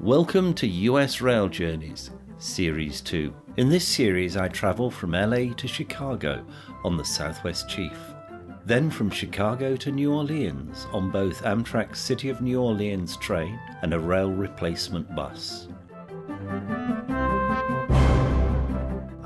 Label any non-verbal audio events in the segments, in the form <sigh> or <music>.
Welcome to US Rail Journeys, Series 2. In this series, I travel from LA to Chicago on the Southwest Chief. Then from Chicago to New Orleans on both Amtrak's City of New Orleans train and a rail replacement bus.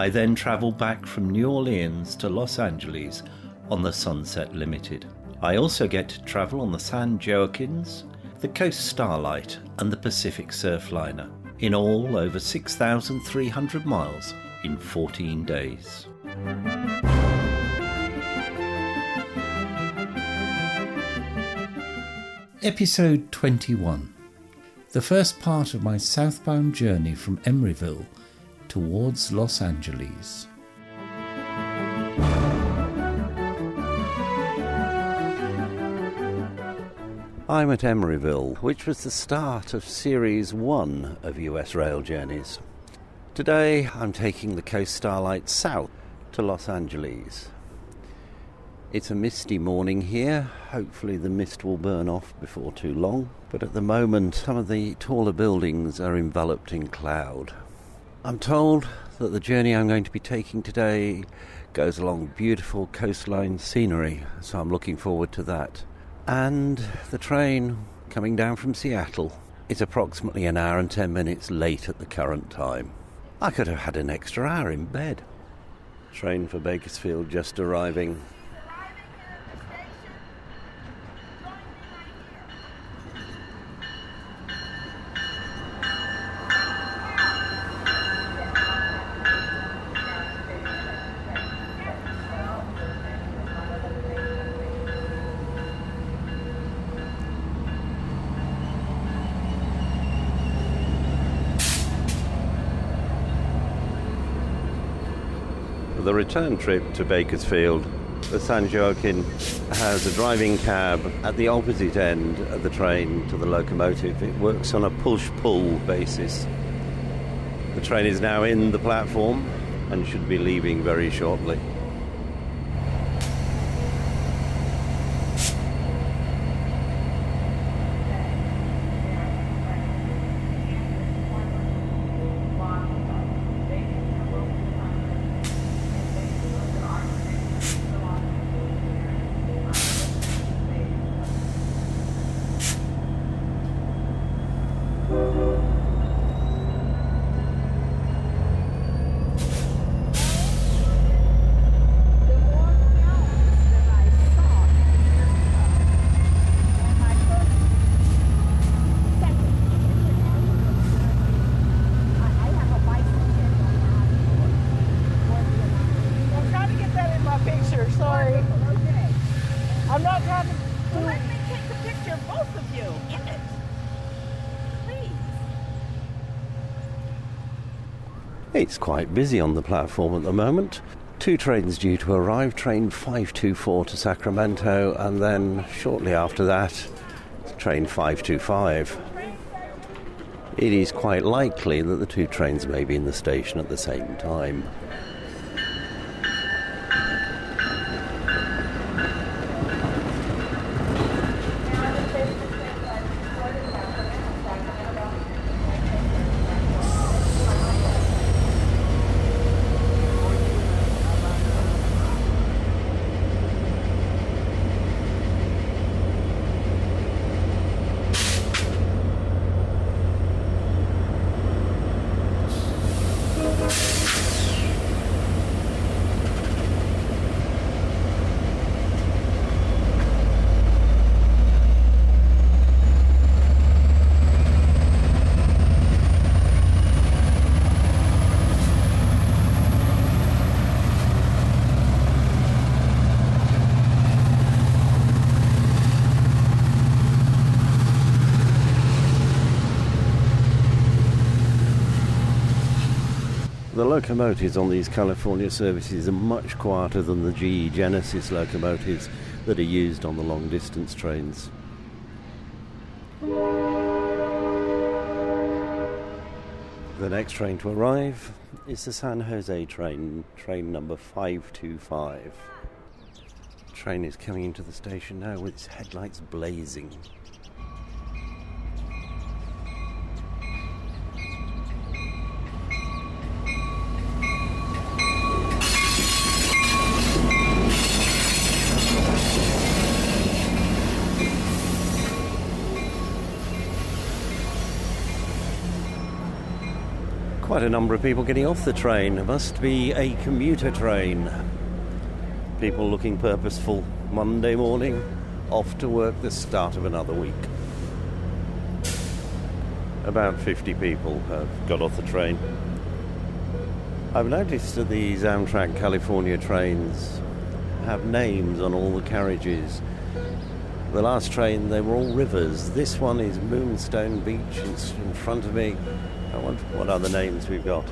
I then travel back from New Orleans to Los Angeles on the Sunset Limited. I also get to travel on the San Joaquins, the Coast Starlight, and the Pacific Surfliner. In all, over 6,300 miles in 14 days. Episode 21 The first part of my southbound journey from Emeryville towards Los Angeles. I'm at Emeryville, which was the start of Series 1 of US Rail Journeys. Today I'm taking the Coast Starlight south to Los Angeles. It's a misty morning here. Hopefully, the mist will burn off before too long. But at the moment, some of the taller buildings are enveloped in cloud. I'm told that the journey I'm going to be taking today goes along beautiful coastline scenery, so I'm looking forward to that. And the train coming down from Seattle is approximately an hour and ten minutes late at the current time. I could have had an extra hour in bed. Train for Bakersfield just arriving. For the return trip to Bakersfield, the San Joaquin has a driving cab at the opposite end of the train to the locomotive. It works on a push pull basis. The train is now in the platform and should be leaving very shortly. I'm trying to get that in my picture. Sorry. I'm not trying to. Well, let me take a picture of both of you in it. Please. It's quite busy on the platform at the moment. Two trains due to arrive train 524 to Sacramento, and then shortly after that, train 525. It is quite likely that the two trains may be in the station at the same time. The locomotives on these California services are much quieter than the GE Genesis locomotives that are used on the long distance trains. The next train to arrive is the San Jose train, train number 525. Train is coming into the station now with its headlights blazing. Quite a number of people getting off the train. It must be a commuter train. People looking purposeful. Monday morning, off to work the start of another week. About 50 people have got off the train. I've noticed that these Amtrak California trains have names on all the carriages. The last train, they were all rivers. This one is Moonstone Beach in front of me. Wonder what other names we've got.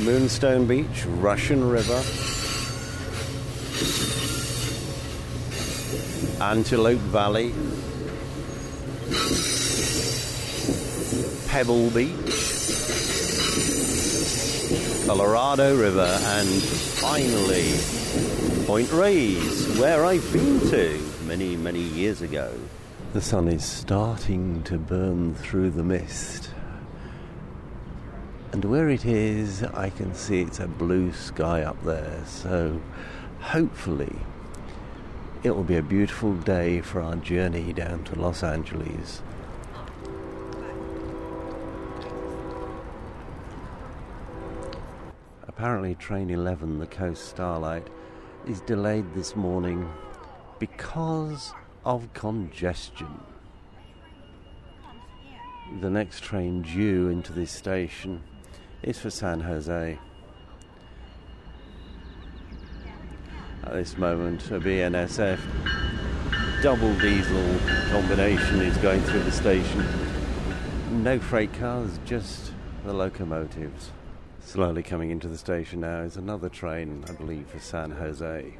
Moonstone Beach, Russian River, Antelope Valley, Pebble Beach, Colorado River, and finally Point Reyes, where I've been to many, many years ago. The sun is starting to burn through the mist. And where it is, I can see it's a blue sky up there. So hopefully, it will be a beautiful day for our journey down to Los Angeles. Apparently, train 11, the Coast Starlight, is delayed this morning because of congestion. The next train due into this station is for San Jose. At this moment, a BNSF double diesel combination is going through the station. No freight cars, just the locomotives. Slowly coming into the station now is another train, I believe, for San Jose.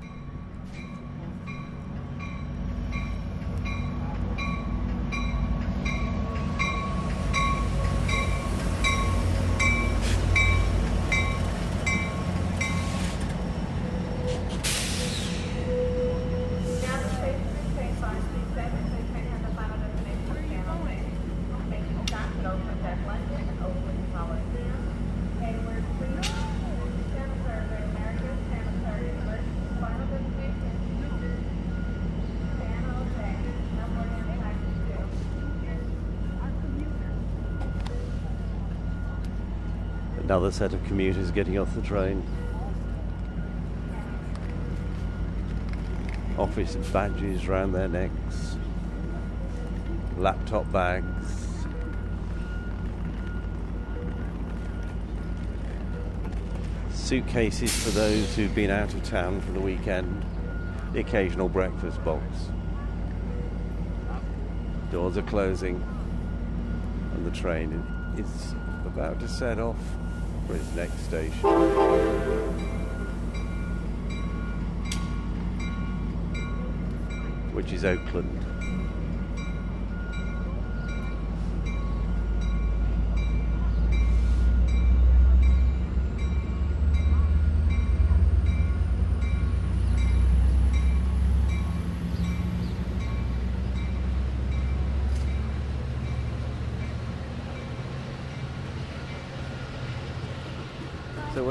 Another set of commuters getting off the train. Office badges round their necks, laptop bags. Suitcases for those who've been out of town for the weekend, the occasional breakfast box. Doors are closing, and the train is about to set off for its next station. Which is Oakland.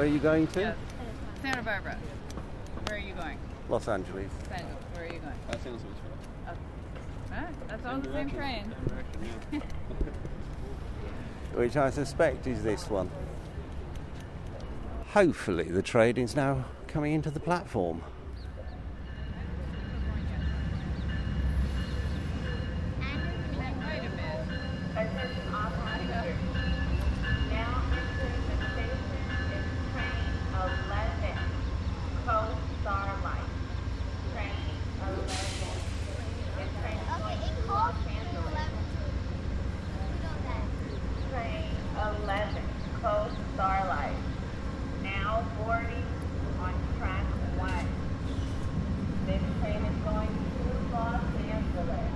Where are you going to? Yeah. Santa Barbara. Where are you going? Los Angeles. San, where are you going? That sounds much better. Ah, that's on the same train. <laughs> Which I suspect is this one. Hopefully the train is now coming into the platform. Wait a minute. Now entering the station is train 11, Coast Starlight. Train 11. This train is going to Los Angeles.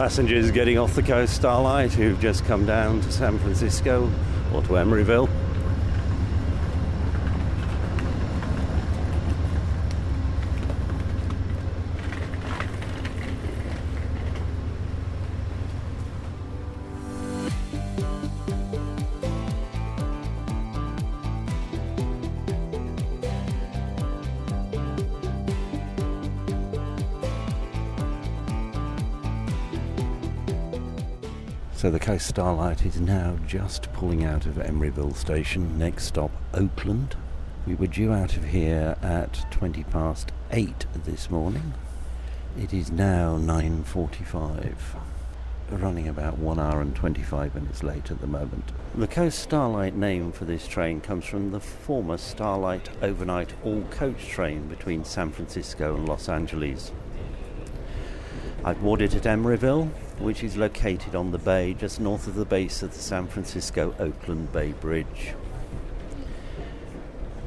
Passengers getting off the Coast Starlight who've just come down to San Francisco or to Emeryville. Starlight is now just pulling out of Emeryville Station. Next stop, Oakland. We were due out of here at 20 past 8 this morning. It is now 9.45, running about 1 hour and 25 minutes late at the moment. The Coast Starlight name for this train comes from the former Starlight overnight all-coach train between San Francisco and Los Angeles. I've it at Emeryville, which is located on the bay just north of the base of the San Francisco Oakland Bay Bridge.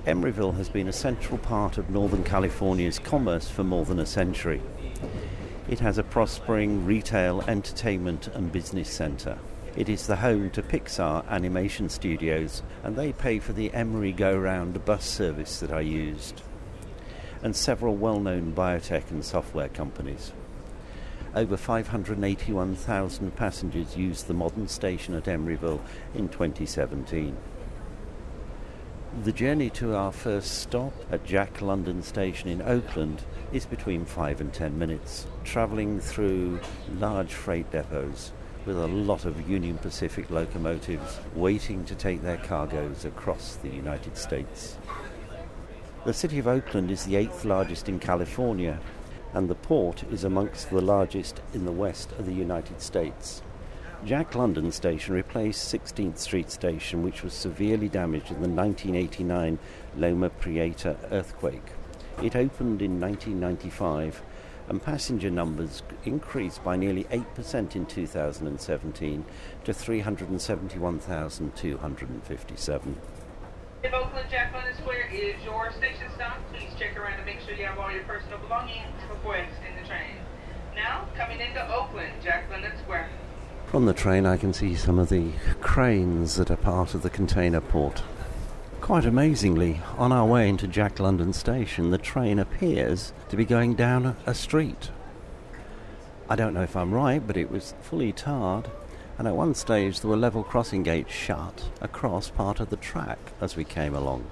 Emeryville has been a central part of Northern California's commerce for more than a century. It has a prospering retail, entertainment, and business centre. It is the home to Pixar Animation Studios, and they pay for the Emery Go Round bus service that I used, and several well known biotech and software companies. Over 581,000 passengers used the modern station at Emeryville in 2017. The journey to our first stop at Jack London Station in Oakland is between 5 and 10 minutes, travelling through large freight depots with a lot of Union Pacific locomotives waiting to take their cargoes across the United States. The city of Oakland is the eighth largest in California and the port is amongst the largest in the west of the United States. Jack London Station replaced 16th Street Station, which was severely damaged in the 1989 Loma Prieta earthquake. It opened in 1995 and passenger numbers increased by nearly 8% in 2017 to 371,257. If Oakland Jack London Square is your station stop, please check around to make sure you have all your personal belongings before exiting the train. Now, coming into Oakland, Jack London Square. From the train, I can see some of the cranes that are part of the container port. Quite amazingly, on our way into Jack London Station, the train appears to be going down a street. I don't know if I'm right, but it was fully tarred and at one stage there were level crossing gates shut across part of the track as we came along.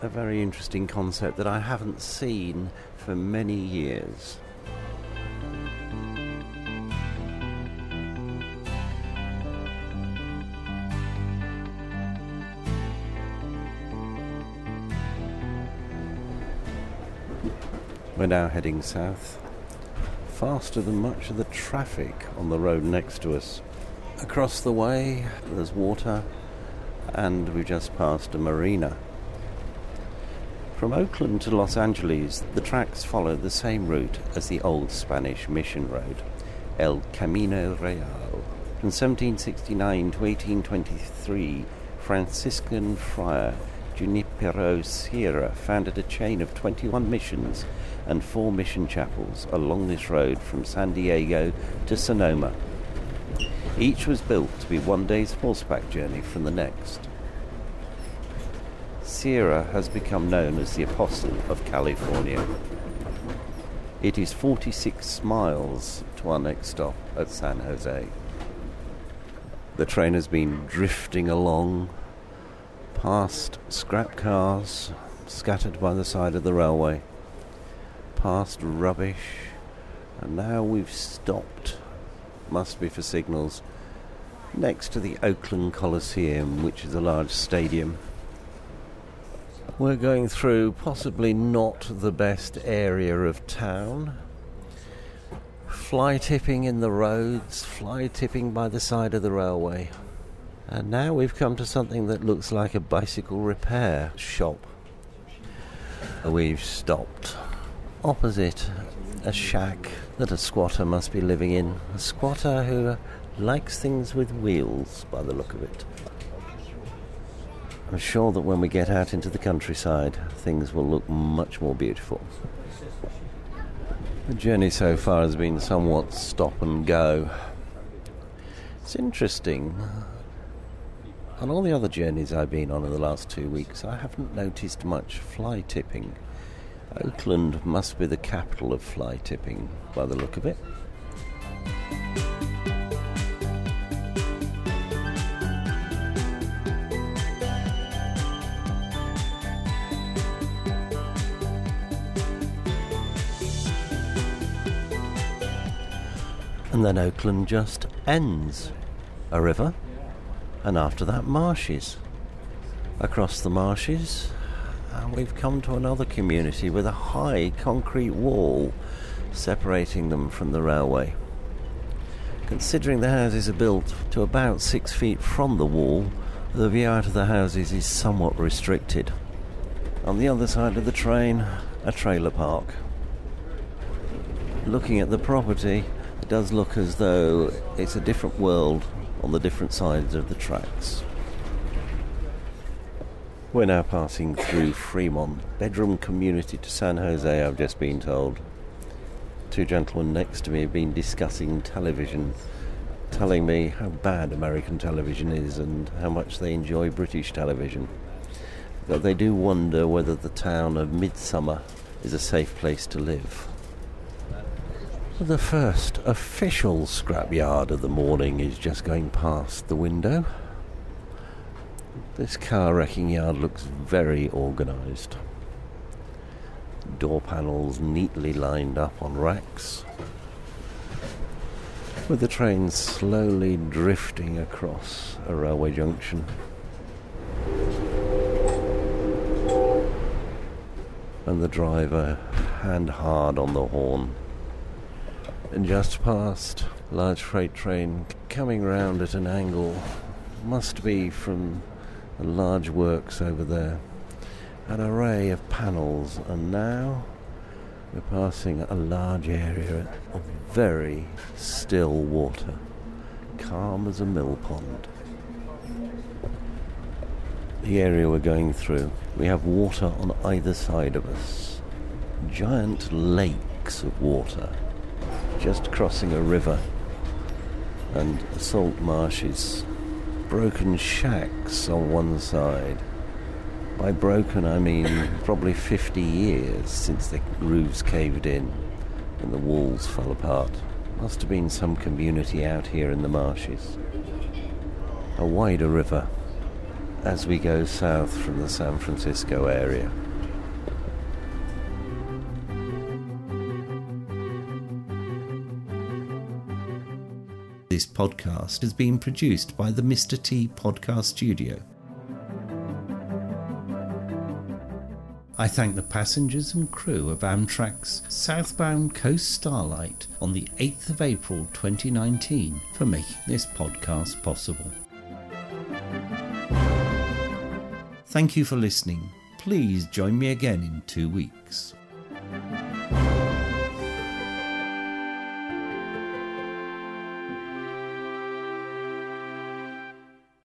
A very interesting concept that I haven't seen for many years. We're now heading south faster than much of the traffic on the road next to us. Across the way, there's water, and we've just passed a marina. From Oakland to Los Angeles, the tracks follow the same route as the old Spanish mission road, El Camino Real. From 1769 to 1823, Franciscan friar Junipero Serra founded a chain of 21 missions and four mission chapels along this road from San Diego to Sonoma. Each was built to be one day's horseback journey from the next. Sierra has become known as the Apostle of California. It is 46 miles to our next stop at San Jose. The train has been drifting along past scrap cars scattered by the side of the railway past rubbish, and now we've stopped. Must be for signals. Next to the Oakland Coliseum, which is a large stadium. We're going through possibly not the best area of town. Fly tipping in the roads, fly tipping by the side of the railway. And now we've come to something that looks like a bicycle repair shop. We've stopped opposite a shack that a squatter must be living in. A squatter who likes things with wheels, by the look of it. I'm sure that when we get out into the countryside, things will look much more beautiful. The journey so far has been somewhat stop and go. It's interesting. On all the other journeys I've been on in the last two weeks, I haven't noticed much fly tipping. Oakland must be the capital of fly tipping by the look of it. And then Oakland just ends. A river, and after that, marshes. Across the marshes, we've come to another community with a high concrete wall separating them from the railway. Considering the houses are built to about six feet from the wall, the view out of the houses is somewhat restricted. On the other side of the train, a trailer park. Looking at the property, it does look as though it's a different world on the different sides of the tracks. We're now passing through Fremont, bedroom community to San Jose, I've just been told. Two gentlemen next to me have been discussing television, telling me how bad American television is and how much they enjoy British television. That they do wonder whether the town of Midsomer is a safe place to live. The first official scrapyard of the morning is just going past the window. This car wrecking yard looks very organised. Door panels neatly lined up on racks, with the train slowly drifting across a railway junction. And the driver hand hard on the horn just past large freight train coming round at an angle must be from a large works over there. An array of panels and now we're passing a large area of very still water calm as a mill pond. The area we're going through we have water on either side of us. Giant lakes of water just crossing a river and salt marshes, broken shacks on one side. By broken, I mean <coughs> probably 50 years since the roofs caved in and the walls fell apart. Must have been some community out here in the marshes. A wider river as we go south from the San Francisco area. This podcast has been produced by the Mr. T Podcast Studio. I thank the passengers and crew of Amtrak's southbound Coast Starlight on the 8th of April 2019 for making this podcast possible. Thank you for listening. Please join me again in two weeks.